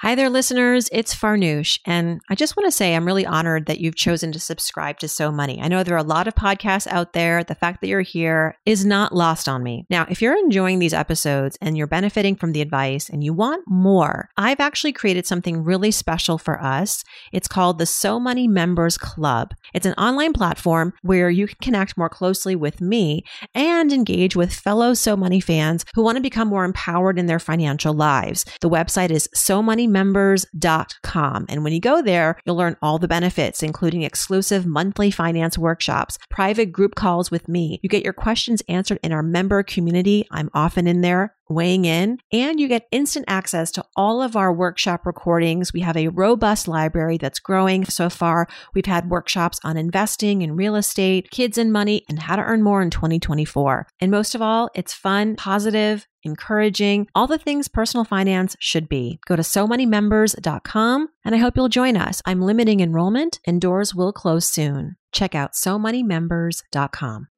Hi there, listeners. It's Farnoosh. And I just want to say I'm really honored that you've chosen to subscribe to So Money. I know there are a lot of podcasts out there. The fact that you're here is not lost on me. Now, if you're enjoying these episodes and you're benefiting from the advice and you want more, I've actually created something really special for us. It's called the So Money Members Club. It's an online platform where you can connect more closely with me and engage with fellow So Money fans who want to become more empowered in their financial lives. The website is So Money members.com. And when you go there, you'll learn all the benefits, including exclusive monthly finance workshops, private group calls with me. You get your questions answered in our member community. I'm often in there weighing in, and you get instant access to all of our workshop recordings. We have a robust library that's growing. So far, we've had workshops on investing in real estate, kids and money, and how to earn more in 2024. And most of all, it's fun, positive, encouraging, all the things personal finance should be. Go to so many SoMoneyMembers.com and I hope you'll join us. I'm limiting enrollment and doors will close soon. Check out so many SoMoneyMembers.com.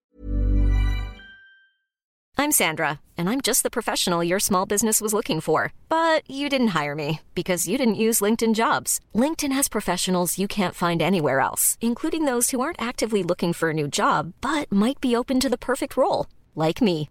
I'm Sandra, and I'm just the professional your small business was looking for. But you didn't hire me because you didn't use LinkedIn jobs. LinkedIn has professionals you can't find anywhere else, including those who aren't actively looking for a new job but might be open to the perfect role, like me.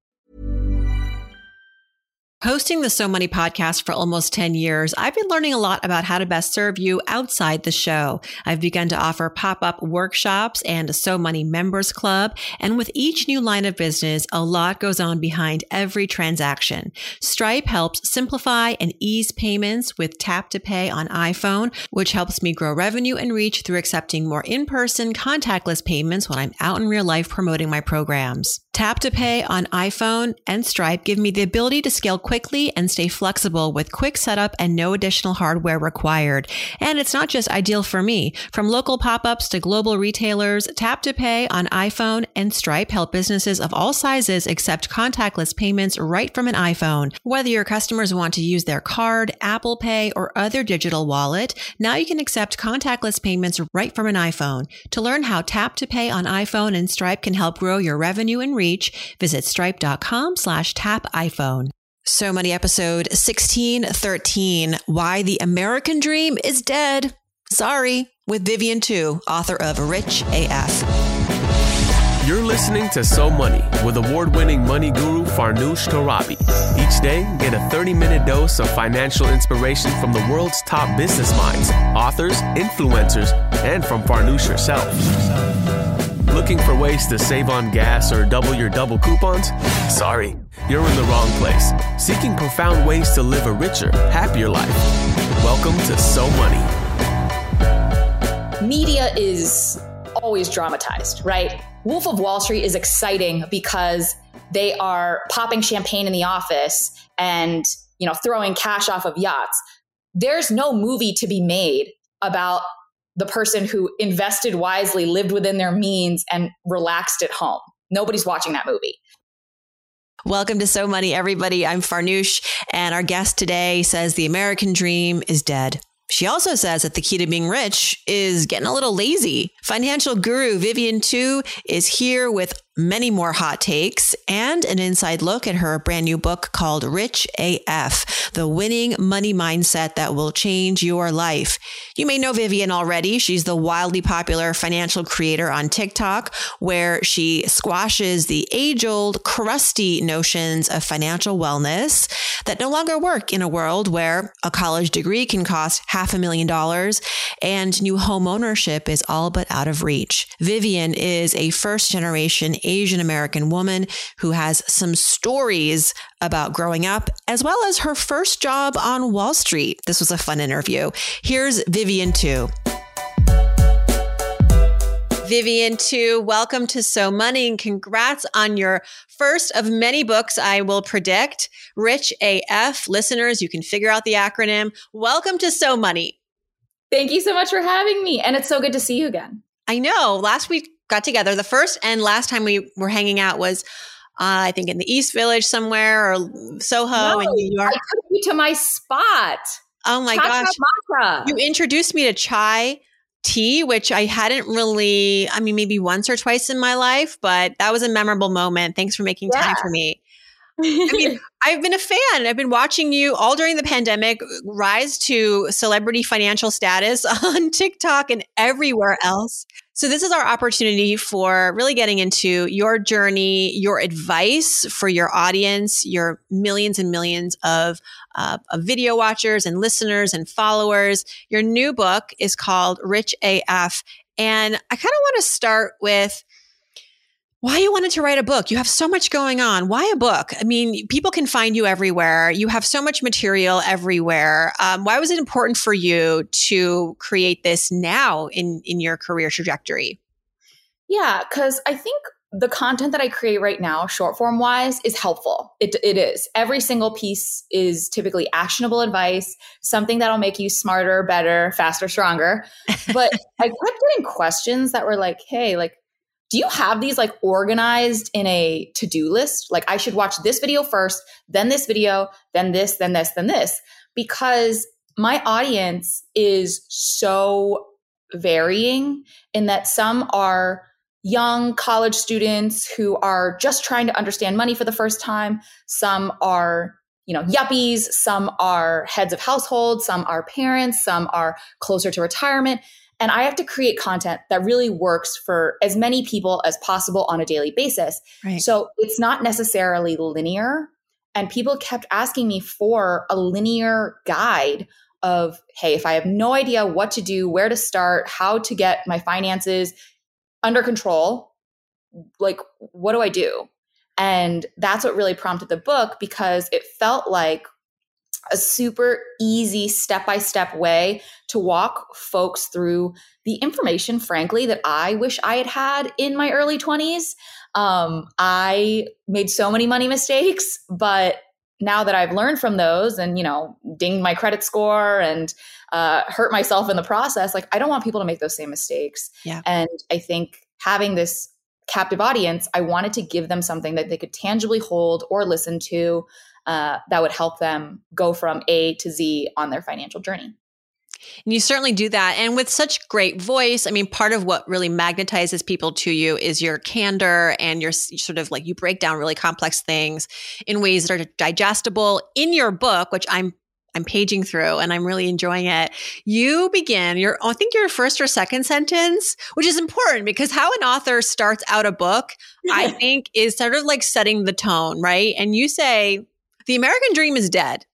Hosting the So Money podcast for almost 10 years, I've been learning a lot about how to best serve you outside the show. I've begun to offer pop-up workshops and a So Money members club. And with each new line of business, a lot goes on behind every transaction. Stripe helps simplify and ease payments with tap to pay on iPhone, which helps me grow revenue and reach through accepting more in-person contactless payments when I'm out in real life promoting my programs. Tap to pay on iPhone and Stripe give me the ability to scale quickly and stay flexible with quick setup and no additional hardware required. And it's not just ideal for me. From local pop-ups to global retailers, Tap to Pay on iPhone and Stripe help businesses of all sizes accept contactless payments right from an iPhone. Whether your customers want to use their card, Apple Pay, or other digital wallet, now you can accept contactless payments right from an iPhone. To learn how Tap to Pay on iPhone and Stripe can help grow your revenue and reach, visit stripe.com slash tap iPhone. So Money episode 1613 Why the American Dream is Dead. Sorry, with Vivian Tu, author of Rich AF. You're listening to So Money with award winning money guru Farnoosh Torabi. Each day, get a 30 minute dose of financial inspiration from the world's top business minds, authors, influencers, and from Farnoosh herself. Looking for ways to save on gas or double your double coupons? Sorry, you're in the wrong place. Seeking profound ways to live a richer, happier life. Welcome to So Money. Media is always dramatized, right? Wolf of Wall Street is exciting because they are popping champagne in the office and, you know, throwing cash off of yachts. There's no movie to be made about the person who invested wisely, lived within their means, and relaxed at home. Nobody's watching that movie. Welcome to So Money, everybody. I'm Farnoosh, and our guest today says the American dream is dead. She also says that the key to being rich is getting a little lazy. Financial guru Vivian Tu is here with many more hot takes and an inside look at her brand new book called Rich AF, the winning money mindset that will change your life. You may know Vivian already. She's the wildly popular financial creator on TikTok, where she squashes the age old, crusty notions of financial wellness that no longer work in a world where a college degree can cost half a million dollars and new home ownership is all but out of reach. Vivian is a first generation Asian American woman who has some stories about growing up, as well as her first job on Wall Street. This was a fun interview. Here's Vivian Tu. Vivian Tu, welcome to So Money and congrats on your first of many books I will predict. Rich AF. Listeners, you can figure out the acronym. Welcome to So Money. Thank you so much for having me. And it's so good to see you again. I know. Last week got together. The first and last time we were hanging out was, uh, I think, in the East Village somewhere or Soho no, in New York. I took you to my spot. Oh my Cha-cha gosh. You introduced me to chai tea, which I hadn't really, I mean, maybe once or twice in my life, but that was a memorable moment. Thanks for making time for me. I mean, I've been a fan. I've been watching you all during the pandemic rise to celebrity financial status on TikTok and everywhere else. So, this is our opportunity for really getting into your journey, your advice for your audience, your millions and millions of, uh, of video watchers and listeners and followers. Your new book is called Rich AF. And I kind of want to start with why you wanted to write a book. You have so much going on. Why a book? I mean, people can find you everywhere. You have so much material everywhere. Um, why was it important for you to create this now in in your career trajectory? Yeah, because I think the content that I create right now, short form wise, is helpful. It, it is. Every single piece is typically actionable advice, something that'll make you smarter, better, faster, stronger. But I kept getting questions that were like, hey, like, do you have these like organized in a to do list? Like, I should watch this video first, then this video, then this, then this, then this. Because my audience is so varying in that some are young college students who are just trying to understand money for the first time. Some are, you know, yuppies. Some are heads of households. Some are parents. Some are closer to retirement. And I have to create content that really works for as many people as possible on a daily basis. Right. So it's not necessarily linear. And people kept asking me for a linear guide of, hey, if I have no idea what to do, where to start, how to get my finances under control, like, what do I do? And that's what really prompted the book because it felt like a super easy step by step way to walk folks through the information, frankly, that I wish I had had in my early 20s. Um, I made so many money mistakes, but now that I've learned from those and, you know, dinged my credit score and uh, hurt myself in the process, like I don't want people to make those same mistakes. Yeah. And I think having this captive audience, I wanted to give them something that they could tangibly hold or listen to uh, that would help them go from A to Z on their financial journey. And you certainly do that. And with such great voice, I mean, part of what really magnetizes people to you is your candor and your sort of like you break down really complex things in ways that are digestible in your book, which I'm I'm paging through and I'm really enjoying it. You begin your I think your first or second sentence, which is important because how an author starts out a book, I think is sort of like setting the tone, right? And you say the American dream is dead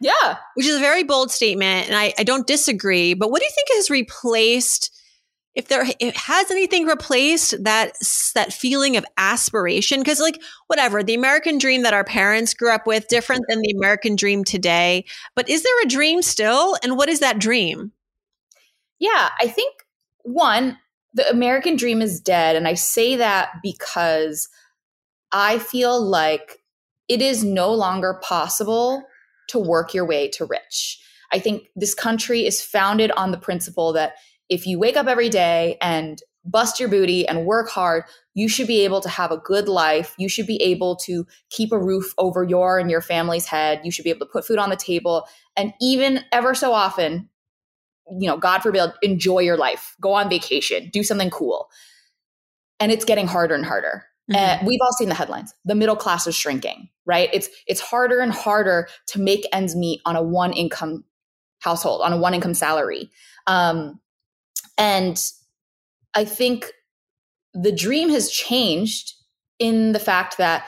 Yeah. which is a very bold statement and I, I don't disagree but what do you think has replaced if there it has anything replaced that that feeling of aspiration because like whatever the american dream that our parents grew up with different than the american dream today but is there a dream still and what is that dream Yeah. I think one, the American dream is dead. And I say that because I feel like it is no longer possible to work your way to rich. I think this country is founded on the principle that if you wake up every day and bust your booty and work hard, you should be able to have a good life. You should be able to keep a roof over your and your family's head. You should be able to put food on the table. And even ever so often, you know, God forbid, enjoy your life, go on vacation, do something cool. And it's getting harder and harder. Mhm. And we've all seen the headlines. The middle class is shrinking, right? It's it's harder and harder to make ends meet on a one income household, on a one income salary. Um, and I think the dream has changed in the fact that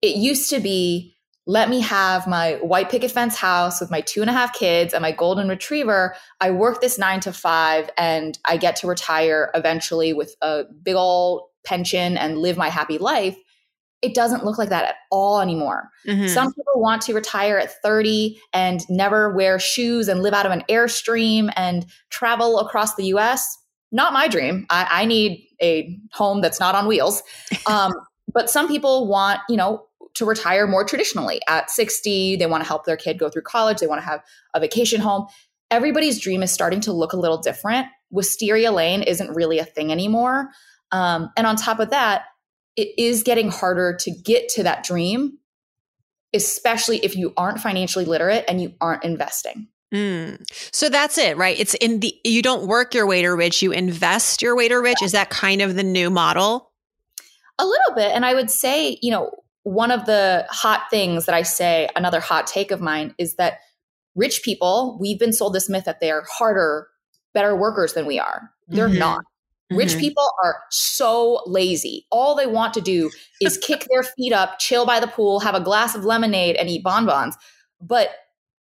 it used to be let me have my white picket fence house with my two and a half kids and my golden retriever. I work this nine to five and I get to retire eventually with a big old pension and live my happy life. It doesn't look like that at all anymore. Mhm. Some people want to retire at 30 and never wear shoes and live out of an Airstream and travel across the US. Not my dream. I, I need a home that's not on wheels. Um, but some people want, you know, to retire more traditionally at 60. They want to help their kid go through college. They want to have a vacation home. Everybody's dream is starting to look a little different. Wisteria Lane isn't really a thing anymore. Um, and on top of that, it is getting harder to get to that dream, especially if you aren't financially literate and you aren't investing. Mm. So that's it, right? It's in the, you don't work your way to rich, you invest your way to rich. Is that kind of the new model? A little bit. And I would say, you know, one of the hot things that I say, another hot take of mine is that rich people, we've been sold this myth that they are harder, better workers than we are. They're mm-hmm. not. Rich mm-hmm. people are so lazy. All they want to do is kick their feet up, chill by the pool, have a glass of lemonade, and eat bonbons, but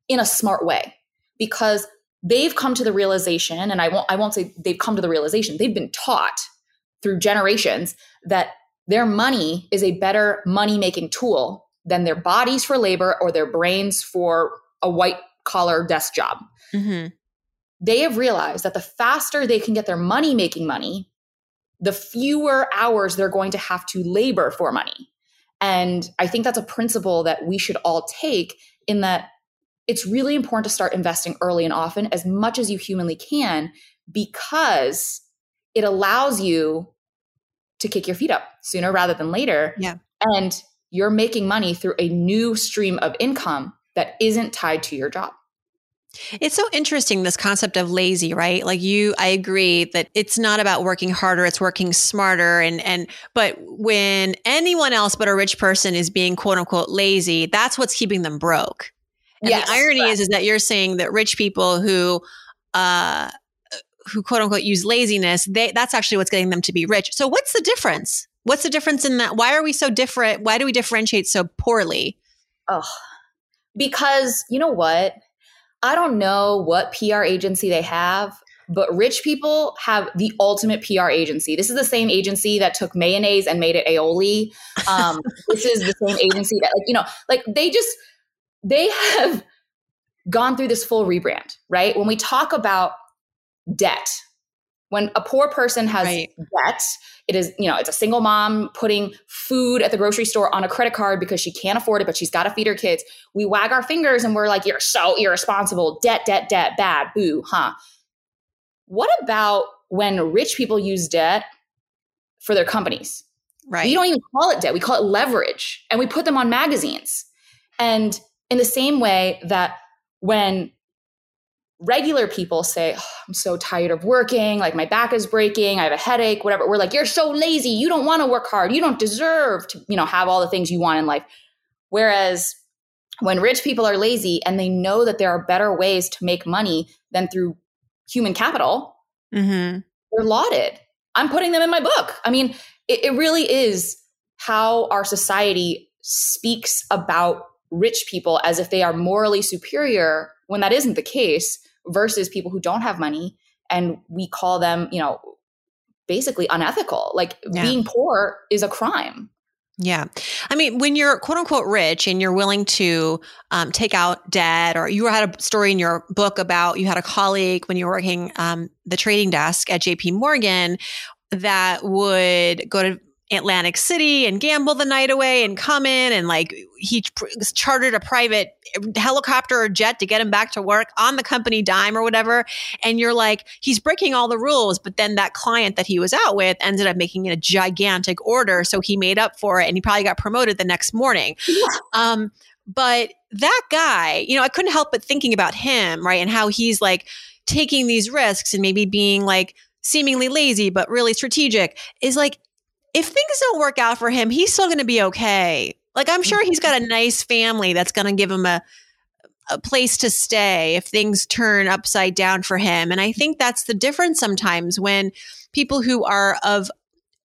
in a smart way because they've come to the realization, and I won't, I won't say they've come to the realization, they've been taught through generations that their money is a better money making tool than their bodies for labor or their brains for a white collar desk job. Mm-hmm they have realized that the faster they can get their money making money, the fewer hours they're going to have to labor for money. And I think that's a principle that we should all take in that it's really important to start investing early and often as much as you humanly can because it allows you to kick your feet up sooner rather than later. Yeah. And you're making money through a new stream of income that isn't tied to your job. It's so interesting, this concept of lazy, right? Like you, I agree that it's not about working harder, it's working smarter. And, and, but when anyone else but a rich person is being quote unquote lazy, that's what's keeping them broke. And yes, the irony is, is that you're saying that rich people who, uh, who quote unquote use laziness, they, that's actually what's getting them to be rich. So what's the difference? What's the difference in that? Why are we so different? Why do we differentiate so poorly? Oh, because you know what? I don't know what PR agency they have, but rich people have the ultimate PR agency. This is the same agency that took mayonnaise and made it aioli. Um, this is the same agency that, like, you know, like they just, they have gone through this full rebrand, right? When we talk about debt, when a poor person has right. debt, it is, you know, it's a single mom putting food at the grocery store on a credit card because she can't afford it, but she's got to feed her kids. We wag our fingers and we're like, you're so irresponsible. Debt, debt, debt, bad, boo, huh? What about when rich people use debt for their companies? Right. We don't even call it debt, we call it leverage, and we put them on magazines. And in the same way that when regular people say, oh, I'm so tired of working, like my back is breaking, I have a headache, whatever. We're like, you're so lazy, you don't want to work hard, you don't deserve to, you know, have all the things you want in life. Whereas when rich people are lazy and they know that there are better ways to make money than through human capital, mm-hmm. they're lauded. I'm putting them in my book. I mean, it, it really is how our society speaks about rich people as if they are morally superior when that isn't the case versus people who don't have money and we call them, you know, basically unethical. Like yeah. being poor is a crime. Yeah. I mean, when you're quote unquote rich and you're willing to um, take out debt, or you had a story in your book about you had a colleague when you were working um, the trading desk at JP Morgan that would go to Atlantic City and gamble the night away and come in and like he chartered a private helicopter or jet to get him back to work on the company dime or whatever and you're like he's breaking all the rules but then that client that he was out with ended up making a gigantic order so he made up for it and he probably got promoted the next morning yeah. um, but that guy you know I couldn't help but thinking about him right and how he's like taking these risks and maybe being like seemingly lazy but really strategic is like if things don't work out for him, he's still going to be okay. Like I'm sure he's got a mm-hmm. nice family that's going to give him a a place to stay if things turn upside down for him. And I think that's the difference sometimes when people who are of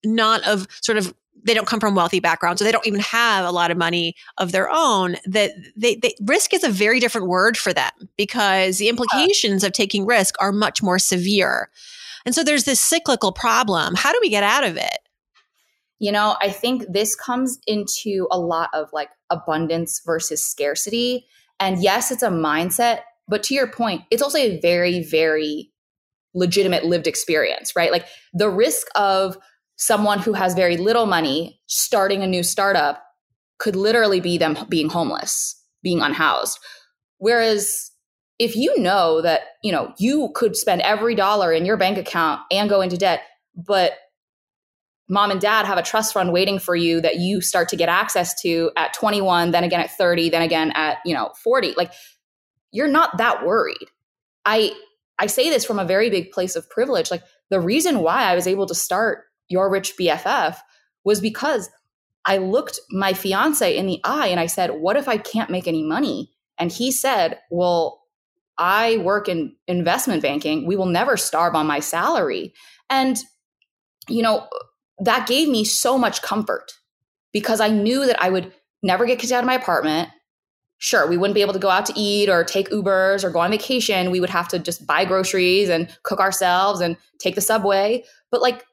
not of sort of they don't come from wealthy backgrounds or they don't even have a lot of money of their own that they, they risk is a very different word for them because the implications of taking risk are much more severe. And so there's this cyclical problem. How do we get out of it? You know, I think this comes into a lot of like abundance versus scarcity. And yes, it's a mindset, but to your point, it's also a very, very legitimate lived experience, right? Like the risk of someone who has very little money starting a new startup could literally be them being homeless, being unhoused. Whereas if you know that, you know, you could spend every dollar in your bank account and go into debt, but mom and dad have a trust fund waiting for you that you start to get access to at 21 then again at 30 then again at you know 40 like you're not that worried. I I say this from a very big place of privilege. Like the reason why I was able to start Your Rich BFF was because I looked my fiance in the eye and I said, What if I can't make any money? And he said, Well, I work in investment banking. We will never starve on my salary. And, you know, that gave me so much comfort because I knew that I would never get kicked out of my apartment. Sure, we wouldn't be able to go out to eat or take Ubers or go on vacation. We would have to just buy groceries and cook ourselves and take the subway. But like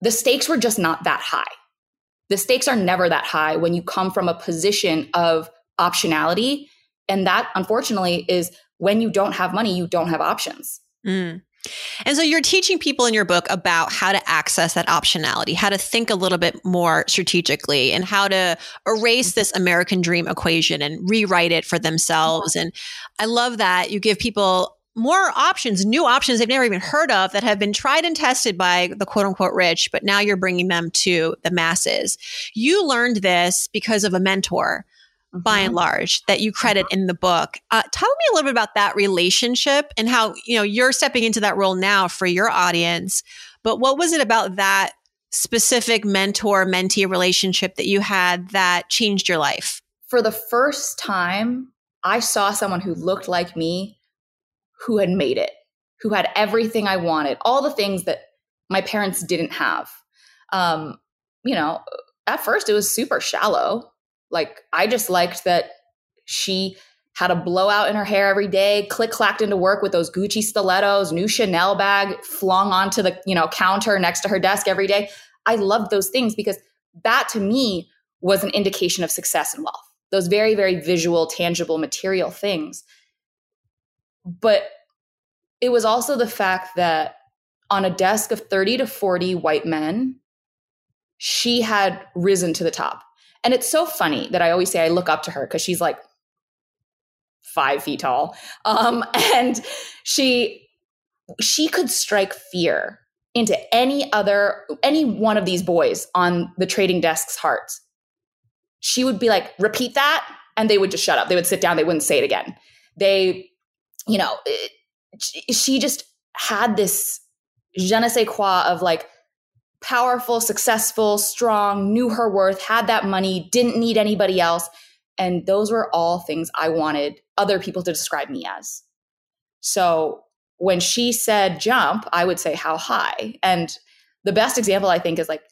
the stakes were just not that high. The stakes are never that high when you come from a position of optionality. And that, unfortunately, is when you don't have money, you don't have options. Mm. And so you're teaching people in your book about how to access that optionality, how to think a little bit more strategically, and how to erase this American dream equation and rewrite it for themselves. And I love that you give people more options, new options they've never even heard of that have been tried and tested by the quote unquote rich, but now you're bringing them to the masses. You learned this because of a mentor. By and large that you credit in the book. Uh, tell me a little bit about that relationship and how you know you're stepping into that role now for your audience. But what was it about that specific mentor mentee relationship that you had that changed your life? For the first time, I saw someone who looked like me, who had made it, who had everything I wanted, all the things that my parents didn't have. Um, you know, at first it was super shallow. Like I just liked that she had a blowout in her hair every day, click clacked into work with those Gucci stilettos, new Chanel bag flung onto the, you know, counter next to her desk every day. I loved those things because that to me was an indication of success and wealth. Those very, very visual, tangible, material things. But it was also the fact that on a desk of 30 to 40 white men, she had risen to the top. And it's so funny that I always say I look up to her because she's like five feet tall. Um, and she she could strike fear into any other any one of these boys on the trading desk's hearts. She would be like, repeat that, and they would just shut up. They would sit down, they wouldn't say it again. They, you know, it, she just had this je ne sais quoi of like powerful, successful, strong, knew her worth, had that money, didn't need anybody else. And those were all things I wanted other people to describe me as. So when she said jump, I would say how high. And the best example I think is like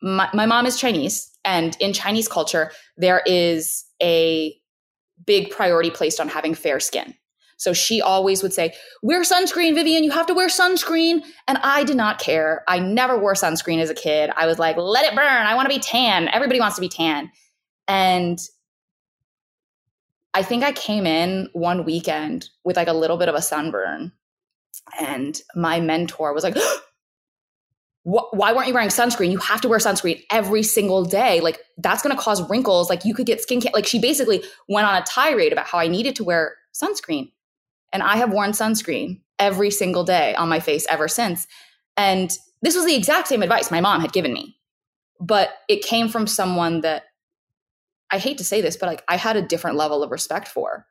my, my mom is Chinese, and in Chinese culture, there is a big priority placed on having fair skin. So she always would say, Wear sunscreen, Vivian, you have to wear sunscreen. And I did not care. I never wore sunscreen as a kid. I was like, Let it burn. I want to be tan. Everybody wants to be tan. And I think I came in one weekend with like a little bit of a sunburn. And my mentor was like, why weren't you wearing sunscreen? You have to wear sunscreen every single day. Like that's going to cause wrinkles. Like you could get skin cancer. Like she basically went on a tirade about how I needed to wear sunscreen. And I have worn sunscreen every single day on my face ever since. And this was the exact same advice my mom had given me. But it came from someone that I hate to say this, but like I had a different level of respect for.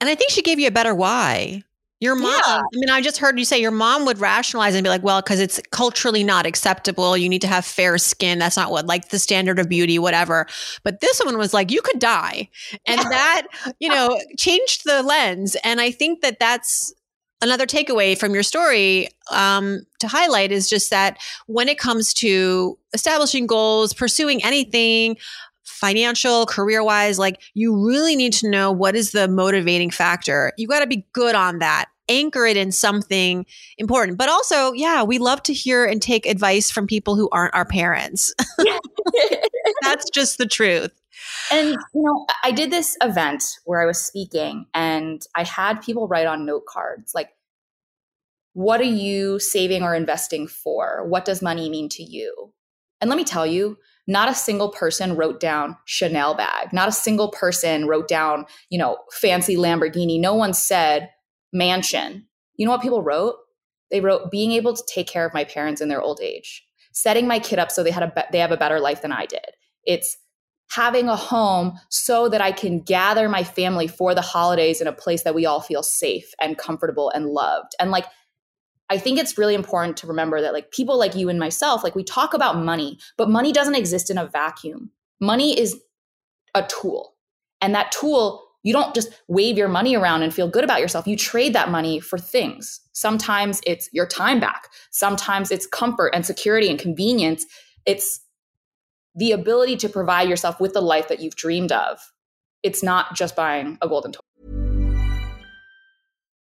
And I think she gave you a better why. Your mom, yeah. I mean, I just heard you say your mom would rationalize and be like, well, because it's culturally not acceptable. You need to have fair skin. That's not what, like the standard of beauty, whatever. But this one was like, you could die. And yeah. that, you know, changed the lens. And I think that that's another takeaway from your story um, to highlight is just that when it comes to establishing goals, pursuing anything, financial, career wise, like you really need to know what is the motivating factor. You got to be good on that anchor it in something important. But also, yeah, we love to hear and take advice from people who aren't our parents. That's just the truth. And, you know, I did this event where I was speaking and I had people write on note cards like, what are you saving or investing for? What does money mean to you? And let me tell you, not a single person wrote down Chanel bag. Not a single person wrote down, you know, fancy Lamborghini. No one said, mansion. You know what people wrote? They wrote being able to take care of my parents in their old age, setting my kid up so they had a they have a better life than I did. It's having a home so that I can gather my family for the holidays in a place that we all feel safe and comfortable and loved. And like, I think it's really important to remember that, like, people like you and myself, like, we talk about money, but money doesn't exist in a vacuum. Money is a tool. And that tool, you don't just wave your money around and feel good about yourself. You trade that money for things. Sometimes it's your time back, sometimes it's comfort and security and convenience. It's the ability to provide yourself with the life that you've dreamed of. It's not just buying a golden toy.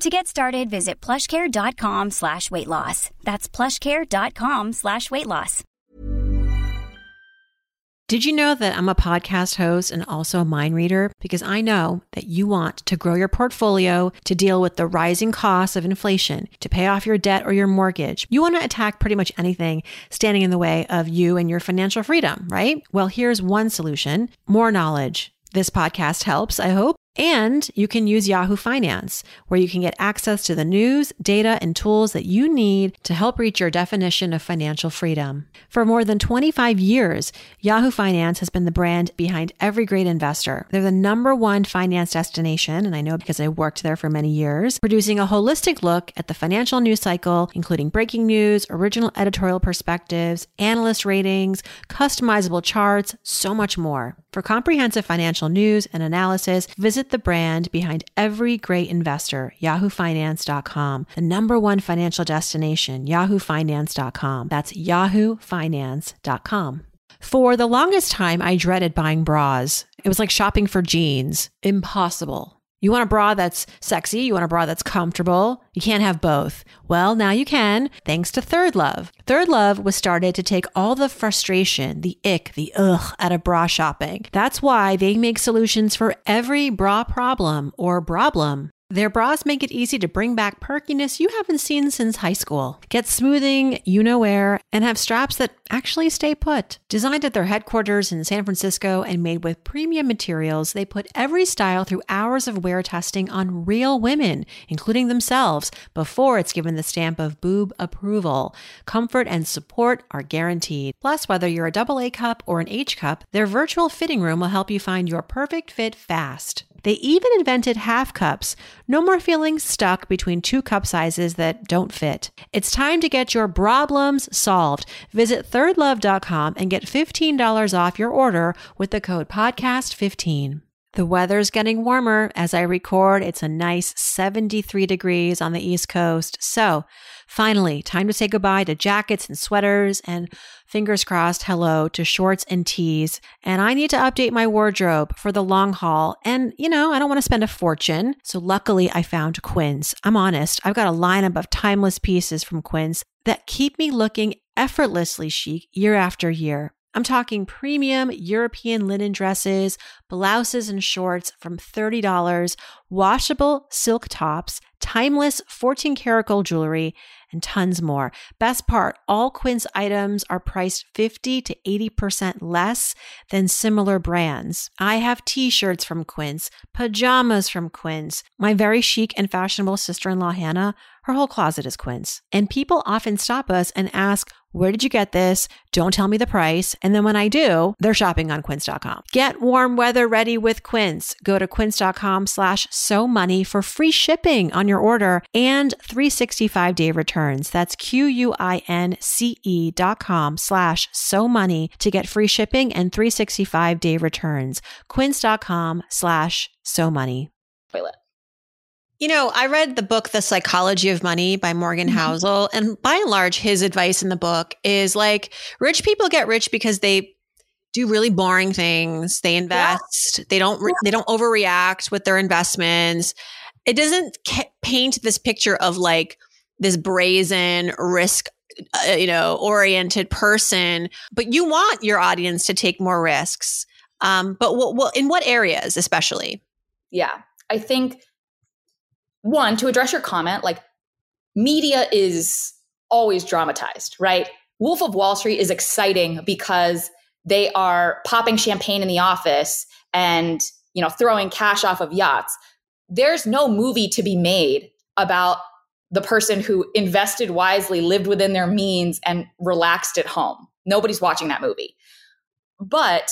To get started, visit plushcare.com slash weight loss. That's plushcare.com slash weight loss. Did you know that I'm a podcast host and also a mind reader? Because I know that you want to grow your portfolio to deal with the rising costs of inflation, to pay off your debt or your mortgage. You want to attack pretty much anything standing in the way of you and your financial freedom, right? Well, here's one solution more knowledge. This podcast helps, I hope. And you can use Yahoo Finance, where you can get access to the news, data, and tools that you need to help reach your definition of financial freedom. For more than 25 years, Yahoo Finance has been the brand behind every great investor. They're the number one finance destination, and I know because I worked there for many years, producing a holistic look at the financial news cycle, including breaking news, original editorial perspectives, analyst ratings, customizable charts, so much more. For comprehensive financial news and analysis, visit the brand behind every great investor, yahoofinance.com, the number one financial destination, yahoofinance.com. That's yahoofinance.com. For the longest time, I dreaded buying bras. It was like shopping for jeans. Impossible. You want a bra that's sexy, you want a bra that's comfortable. You can't have both. Well, now you can, thanks to Third Love. Third Love was started to take all the frustration, the ick, the ugh out of bra shopping. That's why they make solutions for every bra problem or problem. Their bras make it easy to bring back perkiness you haven't seen since high school. Get smoothing, you know where, and have straps that actually stay put. Designed at their headquarters in San Francisco and made with premium materials, they put every style through hours of wear testing on real women, including themselves, before it's given the stamp of boob approval. Comfort and support are guaranteed. Plus, whether you're a double A cup or an H cup, their virtual fitting room will help you find your perfect fit fast. They even invented half cups. No more feeling stuck between two cup sizes that don't fit. It's time to get your problems solved. Visit thirdlove.com and get $15 off your order with the code podcast15. The weather's getting warmer as I record. It's a nice 73 degrees on the East Coast. So, finally, time to say goodbye to jackets and sweaters and fingers crossed, hello to shorts and tees. And I need to update my wardrobe for the long haul. And, you know, I don't want to spend a fortune. So, luckily, I found Quince. I'm honest, I've got a lineup of timeless pieces from Quince that keep me looking effortlessly chic year after year. I'm talking premium European linen dresses, blouses and shorts from $30, washable silk tops, timeless 14 karat gold jewelry, and tons more. Best part, all Quince items are priced 50 to 80% less than similar brands. I have t-shirts from Quince, pajamas from Quince. My very chic and fashionable sister-in-law Hannah, her whole closet is Quince. And people often stop us and ask, where did you get this? Don't tell me the price. And then when I do, they're shopping on quince.com. Get warm weather ready with Quince. Go to quince.com slash so money for free shipping on your order and 365 day returns. That's Q-U-I-N-C-E dot com slash so money to get free shipping and 365 day returns. Quince.com slash so money. Toilet. You know, I read the book The Psychology of Money by Morgan Mm-hmm. Housel, and by and large, his advice in the book is like rich people get rich because they do really boring things. They invest. They don't. Re- they don't overreact with their investments. It doesn't ca- paint this picture of like this brazen risk. Uh, you know, oriented person, but you want your audience to take more risks. Um, but what, what in what areas, especially? Yeah. I think one, to address your comment, like media is always dramatized, right? Wolf of Wall Street is exciting because they are popping champagne in the office and, you know, throwing cash off of yachts. There's no movie to be made about the person who invested wisely, lived within their means, and relaxed at home. Nobody's watching that movie. But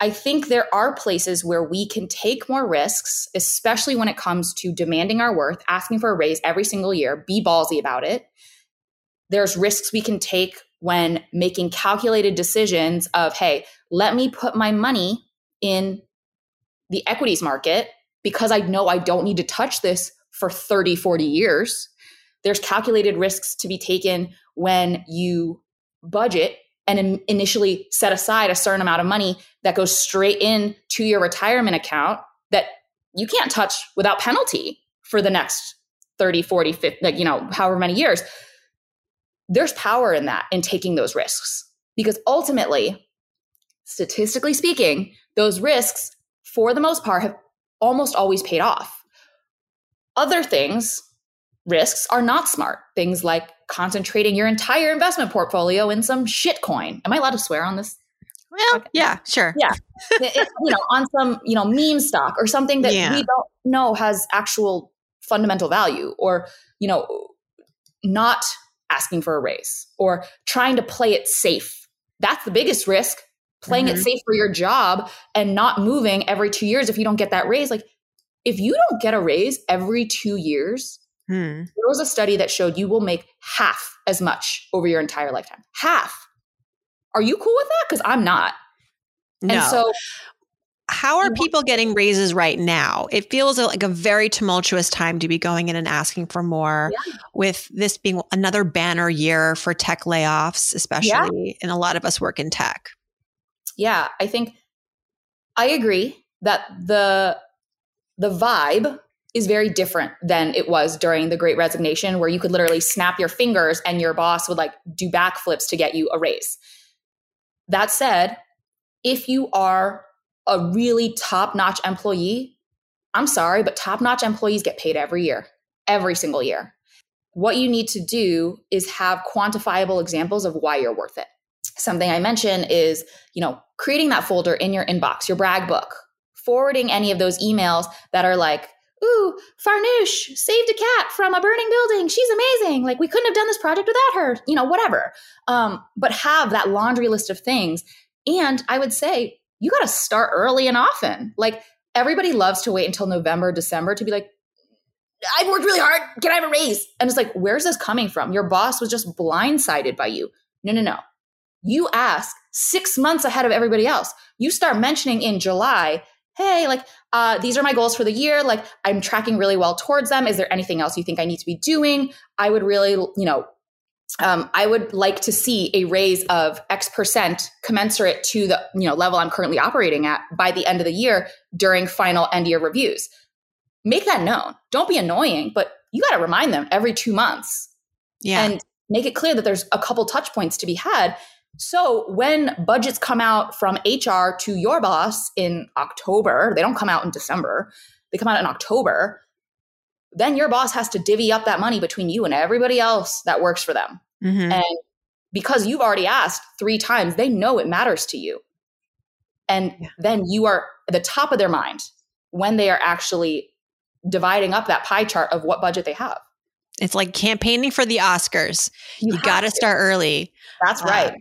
I think there are places where we can take more risks, especially when it comes to demanding our worth, asking for a raise every single year, be ballsy about it. There's risks we can take when making calculated decisions of, hey, let me put my money in the equities market because I know I don't need to touch this for 30, 40 years. There's calculated risks to be taken when you budget and in, initially set aside a certain amount of money that goes straight in to your retirement account that you can't touch without penalty for the next 30 40 50 like you know however many years. There's power in that in taking those risks because ultimately statistically speaking those risks for the most part have almost always paid off. Other things risks are not smart. Things like concentrating your entire investment portfolio in some shit coin. Am I allowed to swear on this? Well, okay. yeah, sure. Yeah. it, you know, on some, you know, meme stock or something that yeah. we don't know has actual fundamental value or, you know, not asking for a raise or trying to play it safe. That's the biggest risk, playing mm-hmm. it safe for your job and not moving every 2 years if you don't get that raise. Like if you don't get a raise every 2 years, Hmm. There was a study that showed you will make half as much over your entire lifetime. Half. Are you cool with that? Because I'm not. No. And so how are people getting raises right now? It feels like a very tumultuous time to be going in and asking for more, yeah. with this being another banner year for tech layoffs, especially, yeah. and a lot of us work in tech. Yeah, I think I agree that the the vibe is very different than it was during the great resignation where you could literally snap your fingers and your boss would like do backflips to get you a raise. That said if you are a really top-notch employee i'm sorry but top-notch employees get paid every year every single year. What you need to do is have quantifiable examples of why you're worth it. Something i mention is you know creating that folder in your inbox your brag book forwarding any of those emails that are like ooh, Farnoosh saved a cat from a burning building. She's amazing. Like we couldn't have done this project without her, you know, whatever. Um, but have that laundry list of things. And I would say you got to start early and often. Like everybody loves to wait until November, December to be like, I've worked really hard. Can I have a raise? And it's like, where's this coming from? Your boss was just blindsided by you. No, no, no. You ask six months ahead of everybody else. You start mentioning in July hey, like, uh, these are my goals for the year. Like, I'm tracking really well towards them. Is there anything else you think I need to be doing? I would really, you know, um, I would like to see a raise of X percent commensurate to the you know level I'm currently operating at by the end of the year during final end year reviews. Make that known. Don't be annoying, but you got to remind them every two months. Yeah. And make it clear that there's a couple touch points to be had so when budgets come out from HR to your boss in October, they don't come out in December, they come out in October, then your boss has to divvy up that money between you and everybody else that works for them. Mm-hmm. And because you've already asked three times, they know it matters to you. And yeah. then you are at the top of their mind when they are actually dividing up that pie chart of what budget they have. It's like campaigning for the Oscars. You, you got to start early. That's right.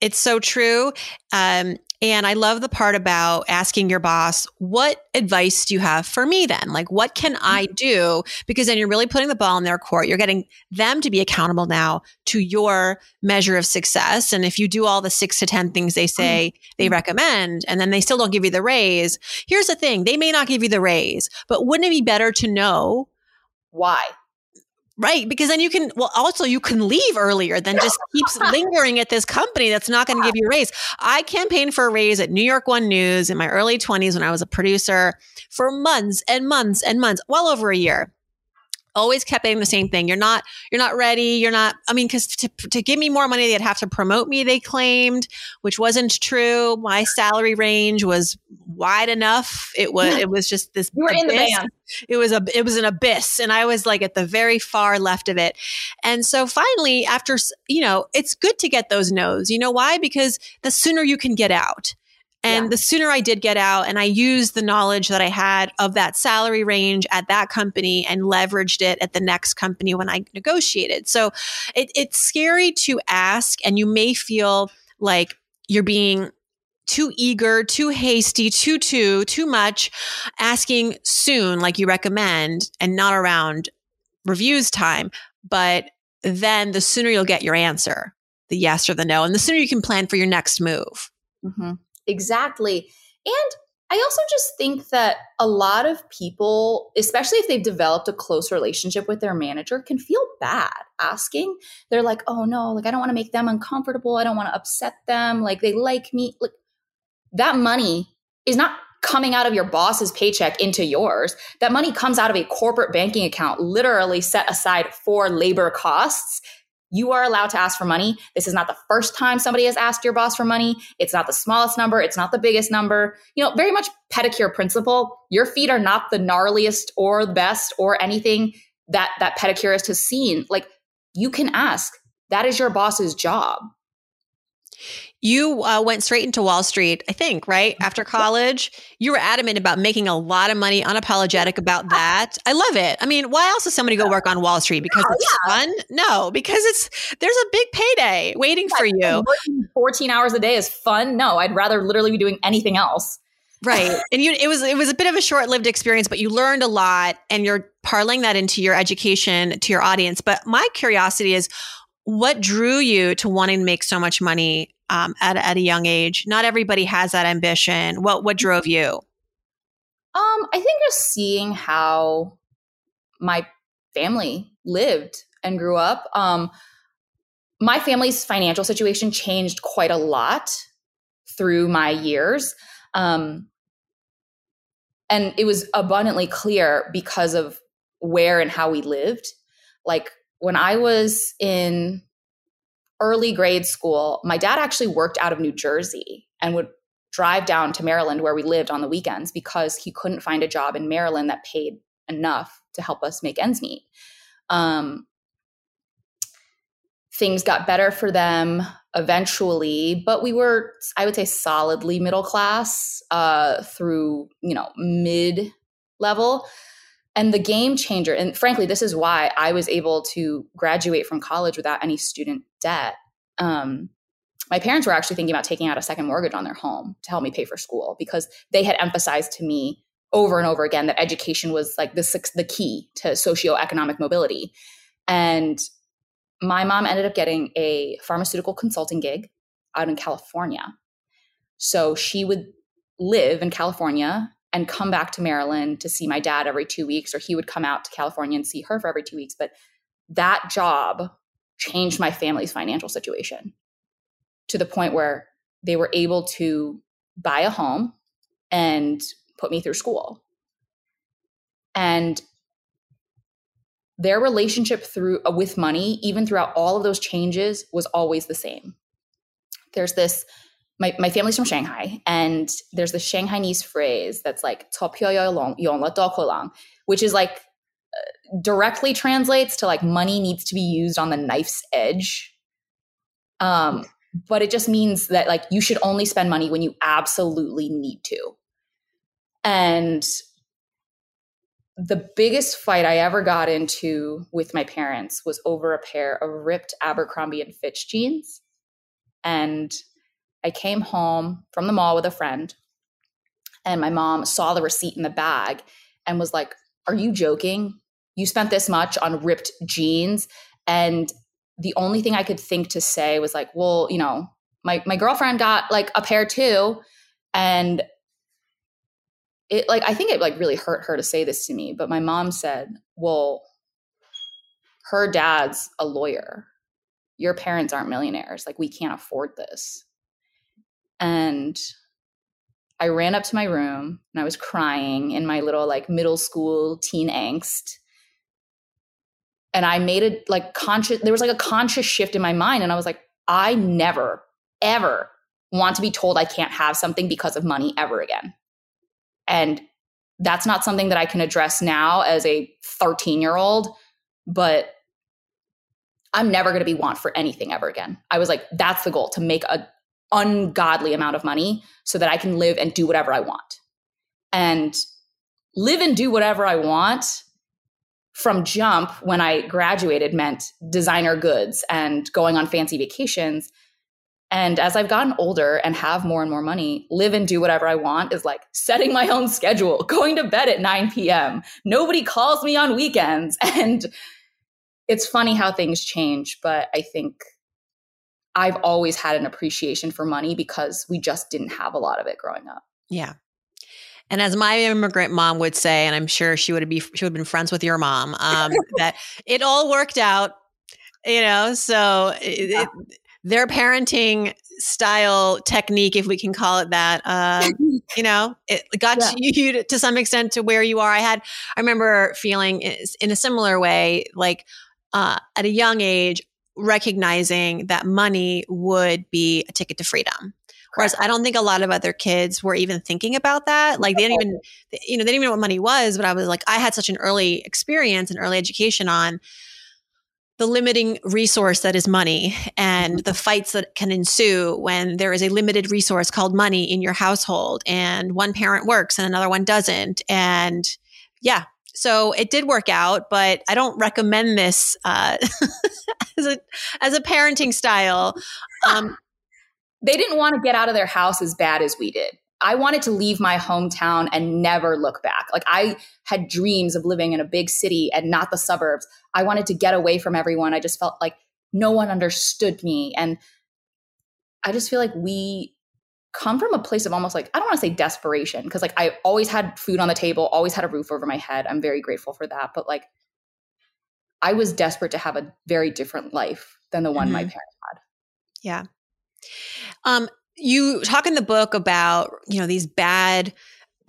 It's so true. Um, and I love the part about asking your boss, what advice do you have for me then? Like, what can I mm-hmm. do? Because then you're really putting the ball in their court. You're getting them to be accountable now to your measure of success. And if you do all the six to 10 things they say they mm-hmm. recommend, and then they still don't give you the raise, here's the thing they may not give you the raise, but wouldn't it be better to know why? Right. Because then you can, well, also you can leave earlier than just keeps lingering at this company that's not going to give you a raise. I campaigned for a raise at New York One News in my early 20s when I was a producer for months and months and months, well over a year. Always kept saying the same thing. You're not, you're not ready. You're not, I mean, cause to, to give me more money, they'd have to promote me, they claimed, which wasn't true. My salary range was wide enough. It was, it was just this. You were abyss. in the band. It was a, it was an abyss. And I was like at the very far left of it. And so finally, after, you know, it's good to get those no's. You know why? Because the sooner you can get out. And yeah. the sooner I did get out and I used the knowledge that I had of that salary range at that company and leveraged it at the next company when I negotiated. So it, it's scary to ask, and you may feel like you're being too eager, too hasty, too, too, too much, asking soon, like you recommend, and not around reviews time. But then the sooner you'll get your answer, the yes or the no, and the sooner you can plan for your next move. Mm-hmm. Exactly. And I also just think that a lot of people, especially if they've developed a close relationship with their manager, can feel bad asking. They're like, oh no, like I don't want to make them uncomfortable. I don't want to upset them. Like they like me. Like that money is not coming out of your boss's paycheck into yours. That money comes out of a corporate banking account, literally set aside for labor costs you are allowed to ask for money. This is not the first time somebody has asked your boss for money. It's not the smallest number. It's not the biggest number. You know, very much pedicure principle. Your feet are not the gnarliest or the best or anything that that pedicurist has seen. Like you can ask. That is your boss's job. You uh, went straight into Wall Street, I think, right? After college, you were adamant about making a lot of money, unapologetic about that. I love it. I mean, why else does somebody go work on Wall Street? Because oh, it's yeah. fun? No, because it's there's a big payday waiting yeah, for you. Working 14 hours a day is fun. No, I'd rather literally be doing anything else. Right. And you it was it was a bit of a short-lived experience, but you learned a lot and you're parlaying that into your education to your audience. But my curiosity is what drew you to wanting to make so much money um, at, at a young age? Not everybody has that ambition. What what drove you? Um, I think just seeing how my family lived and grew up. Um, my family's financial situation changed quite a lot through my years. Um, and it was abundantly clear because of where and how we lived. Like when I was in early grade school, my dad actually worked out of New Jersey and would drive down to Maryland where we lived on the weekends because he couldn't find a job in Maryland that paid enough to help us make ends meet. Um, things got better for them eventually, but we were, I would say, solidly middle class uh, through, you know, mid level. And the game changer, and frankly, this is why I was able to graduate from college without any student debt. Um, my parents were actually thinking about taking out a second mortgage on their home to help me pay for school because they had emphasized to me over and over again that education was like the, the key to socioeconomic mobility. And my mom ended up getting a pharmaceutical consulting gig out in California. So she would live in California and come back to Maryland to see my dad every two weeks, or he would come out to California and see her for every two weeks. But that job changed my family's financial situation to the point where they were able to buy a home and put me through school. And their relationship through uh, with money even throughout all of those changes was always the same. There's this my, my family's from Shanghai, and there's the Shanghainese phrase that's like which is like uh, directly translates to like money needs to be used on the knife's edge. Um, but it just means that like you should only spend money when you absolutely need to. And the biggest fight I ever got into with my parents was over a pair of ripped Abercrombie and Fitch jeans. And I came home from the mall with a friend, and my mom saw the receipt in the bag and was like, Are you joking? You spent this much on ripped jeans. And the only thing I could think to say was like, Well, you know, my, my girlfriend got like a pair too. And it like, I think it like really hurt her to say this to me. But my mom said, Well, her dad's a lawyer. Your parents aren't millionaires. Like, we can't afford this. And I ran up to my room and I was crying in my little like middle school teen angst. and I made it like conscious, there was like a conscious shift in my mind. And I was like, I never, ever want to be told I can't have something because of money ever again. And that's not something that I can address now as a 13 year old, but I'm never going to be want for anything ever again. I was like, that's the goal to make a ungodly amount of money so that I can live and do whatever I want. And live and do whatever I want from jump when I graduated meant designer goods and going on fancy vacations. And as I've gotten older and have more and more money, live and do whatever I want is like setting my own schedule, going to bed at 9 p.m. Nobody calls me on weekends. And it's funny how things change, but I think I've always had an appreciation for money because we just didn't have a lot of it growing up. Yeah. And as my immigrant mom would say, and I'm sure she would be she would have been friends with your mom, um, that it all worked out, you know. So it, it, their parenting style technique, if we can call it that, um, you know, it got yeah. you to, to some extent to where you are. I had, I remember feeling in a similar way, like uh, at a young age, recognizing that money would be a ticket to freedom. Whereas I don't think a lot of other kids were even thinking about that. Like they didn't even, you know, they didn't even know what money was. But I was like, I had such an early experience and early education on the limiting resource that is money and mm-hmm. the fights that can ensue when there is a limited resource called money in your household and one parent works and another one doesn't. And yeah, so it did work out, but I don't recommend this uh, as a as a parenting style. Um, they didn't want to get out of their house as bad as we did. I wanted to leave my hometown and never look back. Like I had dreams of living in a big city and not the suburbs. I wanted to get away from everyone. I just felt like no one understood me. And I just feel like we come from a place of almost like, I don't want to say desperation, because like I always had food on the table, always had a roof over my head. I'm very grateful for that. But like I was desperate to have a very different life than the one mm-hmm. my parents had. Yeah. Um, you talk in the book about, you know, these bad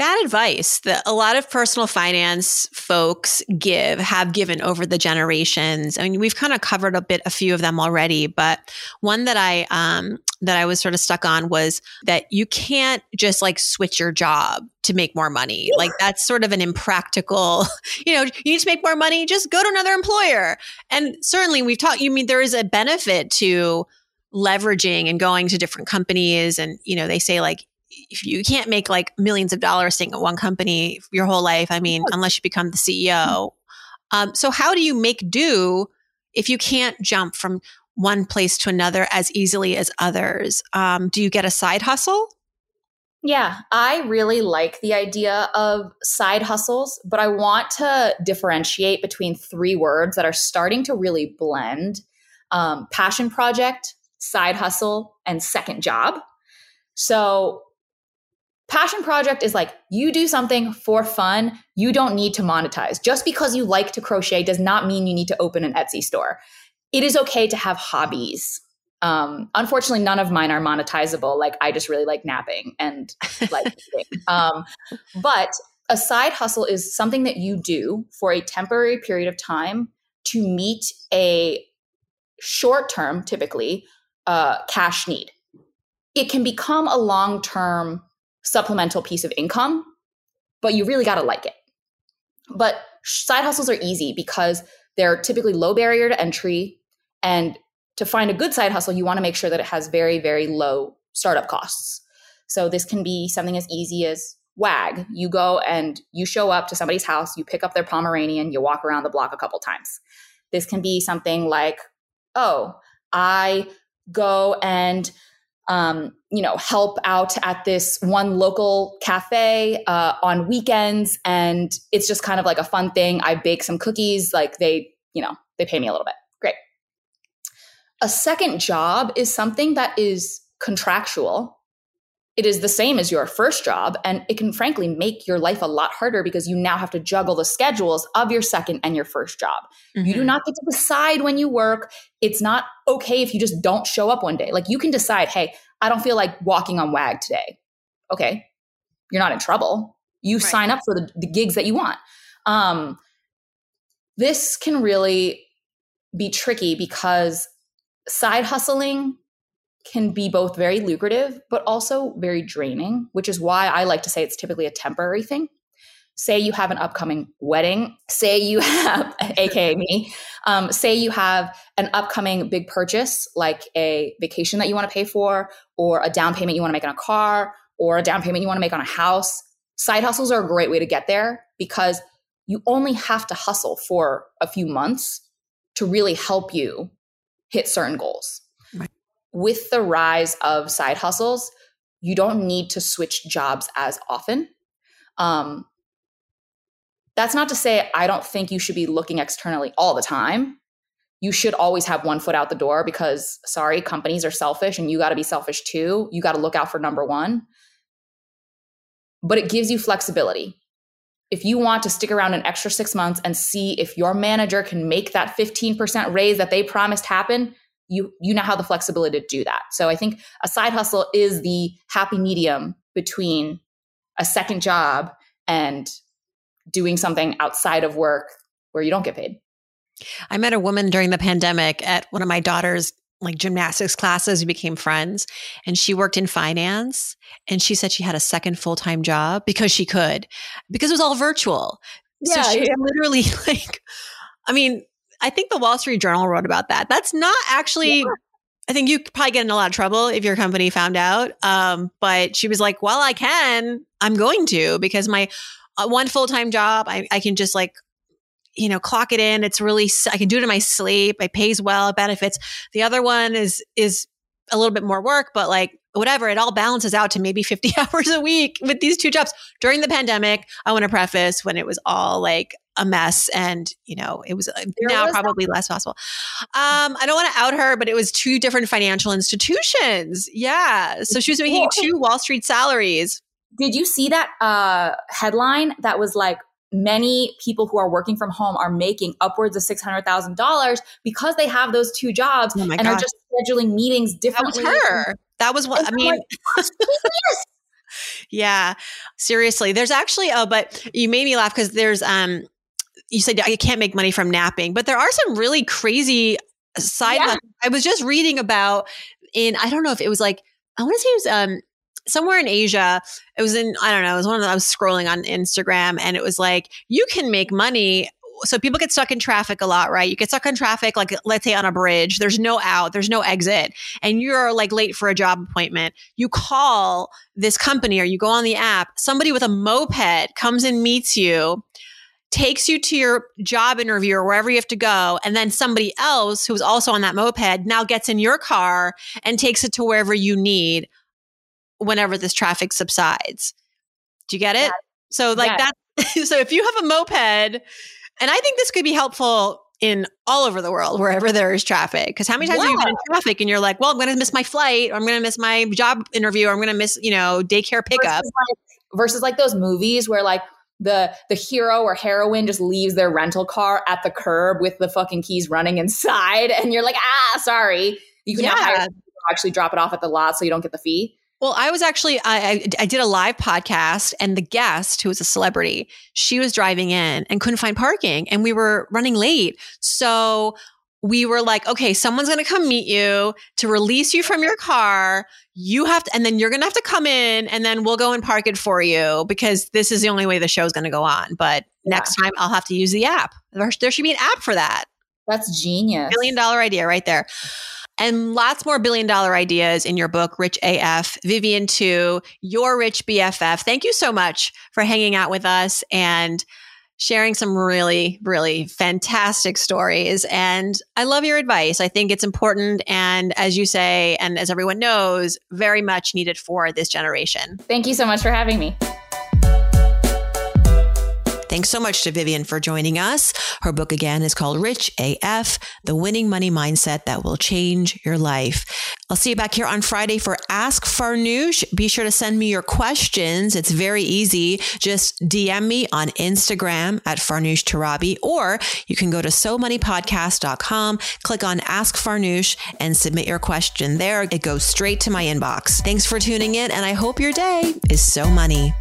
bad advice that a lot of personal finance folks give have given over the generations. I mean, we've kind of covered a bit a few of them already, but one that I um that I was sort of stuck on was that you can't just like switch your job to make more money. Like that's sort of an impractical, you know, you need to make more money, just go to another employer. And certainly we've talked, you mean there is a benefit to leveraging and going to different companies and you know they say like if you can't make like millions of dollars staying at one company your whole life i mean unless you become the ceo um, so how do you make do if you can't jump from one place to another as easily as others? Um, do you get a side hustle? Yeah, I really like the idea of side hustles, but I want to differentiate between three words that are starting to really blend um, passion project, side hustle, and second job. So, passion project is like you do something for fun, you don't need to monetize. Just because you like to crochet does not mean you need to open an Etsy store. It is okay to have hobbies. Um, unfortunately, none of mine are monetizable. Like I just really like napping and like um, but a side hustle is something that you do for a temporary period of time to meet a short term, typically uh, cash need. It can become a long term supplemental piece of income, but you really got to like it. But side hustles are easy because they're typically low barrier to entry. And to find a good side hustle, you want to make sure that it has very, very low startup costs. So this can be something as easy as WAG. You go and you show up to somebody's house, you pick up their Pomeranian, you walk around the block a couple times. This can be something like, oh, I go and um, you know help out at this one local cafe uh, on weekends. And it's just kind of like a fun thing. I bake some cookies. Like they you know they pay me a little bit. Great. A second job is something that is contractual. It is the same as your first job and it can frankly make your life a lot harder because you now have to juggle the schedules of your second and your first job. Mm-hmm. you do mm-hmm. not get to decide when you work. It's not okay if you just don't show up one day. Like you can decide hey i don't feel like walking on wag today okay you're not in trouble you right. sign up for the, the gigs that you want um, this can really be tricky because side hustling can be both very lucrative but also very draining, which is why I like to say it's typically a temporary thing. Say you have an upcoming wedding, say you have, aka me, um, say you have an upcoming big purchase like a vacation that you want to pay for, or a down payment you want to make on a car, or a down payment you want to make on a house. Side hustles are a great way to get there because you only have to hustle for a few months to really help you hit certain goals. Right. With the rise of side hustles, you don't need to switch jobs as often. Um, that's not to say I don't think you should be looking externally all the time. You should always have one foot out the door because, sorry, companies are selfish and you got to be selfish too. You got to look out for number one. But it gives you flexibility if you want to stick around an extra six months and see if your manager can make that 15% raise that they promised happen, you you now have the flexibility to do that. So I think a side hustle is the happy medium between a second job and doing something outside of work where you don't get paid. I met a woman during the pandemic at one of my daughter's like gymnastics classes. We became friends and she worked in finance. And she said she had a second full time job because she could, because it was all virtual. Yeah, so she yeah. literally like, I mean, I think the Wall Street Journal wrote about that. That's not actually. Yeah. I think you probably get in a lot of trouble if your company found out. Um, but she was like, "Well, I can. I'm going to because my one full time job, I, I can just like you know, clock it in. It's really, I can do it in my sleep. It pays well, it benefits. The other one is, is a little bit more work, but like whatever, it all balances out to maybe 50 hours a week with these two jobs. During the pandemic, I want to preface when it was all like a mess and, you know, it was uh, there now was probably that. less possible. Um, I don't want to out her, but it was two different financial institutions. Yeah. So she was making two Wall Street salaries. Did you see that uh, headline that was like many people who are working from home are making upwards of $600,000 because they have those two jobs oh and God. are just scheduling meetings differently. That was her. That was what I mean. Like, yeah, seriously. There's actually, oh, but you made me laugh because there's, um, you said I can't make money from napping, but there are some really crazy side. Yeah. I was just reading about in, I don't know if it was like, I want to say it was, um, somewhere in Asia. It was in, I don't know, it was one of the, I was scrolling on Instagram and it was like, you can make money. So people get stuck in traffic a lot, right? You get stuck in traffic, like let's say on a bridge, there's no out, there's no exit, and you're like late for a job appointment. You call this company or you go on the app, somebody with a moped comes and meets you takes you to your job interview or wherever you have to go. And then somebody else who's also on that moped now gets in your car and takes it to wherever you need whenever this traffic subsides. Do you get it? So like that so if you have a moped and I think this could be helpful in all over the world wherever there is traffic because how many times have you been in traffic and you're like well i'm going to miss my flight or i'm going to miss my job interview or i'm going to miss you know daycare pickup versus like, versus like those movies where like the the hero or heroine just leaves their rental car at the curb with the fucking keys running inside and you're like ah sorry you can yeah. actually drop it off at the lot so you don't get the fee well, I was actually I, I did a live podcast, and the guest, who was a celebrity, she was driving in and couldn't find parking, and we were running late. So we were like, okay, someone's going to come meet you to release you from your car. You have to, and then you're going to have to come in, and then we'll go and park it for you because this is the only way the show's going to go on. But yeah. next time, I'll have to use the app. There, there should be an app for that. That's genius. Billion dollar idea right there and lots more billion dollar ideas in your book, Rich AF. Vivian, Tu, your rich BFF. Thank you so much for hanging out with us and sharing some really, really fantastic stories. And I love your advice. I think it's important. And as you say, and as everyone knows, very much needed for this generation. Thank you so much for having me. Thanks so much to Vivian for joining us. Her book again is called Rich AF, The Winning Money Mindset That Will Change Your Life. I'll see you back here on Friday for Ask Farnoosh. Be sure to send me your questions. It's very easy. Just DM me on Instagram at Farnoosh Torabi, or you can go to SoMoneyPodcast.com, click on Ask Farnoosh, and submit your question there. It goes straight to my inbox. Thanks for tuning in, and I hope your day is so money.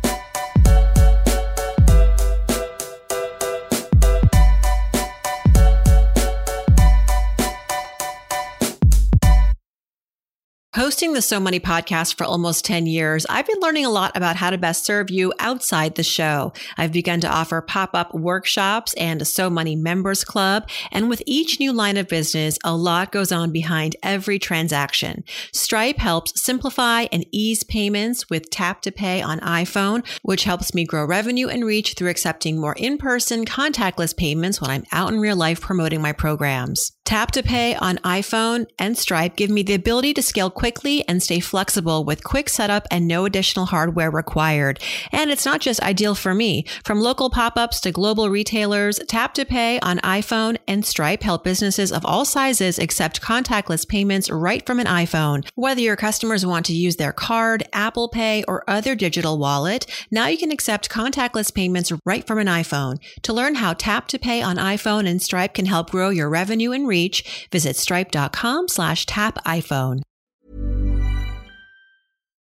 Hosting the So Money podcast for almost 10 years, I've been learning a lot about how to best serve you outside the show. I've begun to offer pop up workshops and a So Money members club. And with each new line of business, a lot goes on behind every transaction. Stripe helps simplify and ease payments with tap to pay on iPhone, which helps me grow revenue and reach through accepting more in person contactless payments when I'm out in real life promoting my programs. Tap to pay on iPhone and Stripe give me the ability to scale quickly and stay flexible with quick setup and no additional hardware required. And it's not just ideal for me. From local pop-ups to global retailers, Tap to Pay on iPhone and Stripe help businesses of all sizes accept contactless payments right from an iPhone. Whether your customers want to use their card, Apple Pay, or other digital wallet, now you can accept contactless payments right from an iPhone. To learn how Tap to Pay on iPhone and Stripe can help grow your revenue and reach, visit stripe.com slash tap iPhone.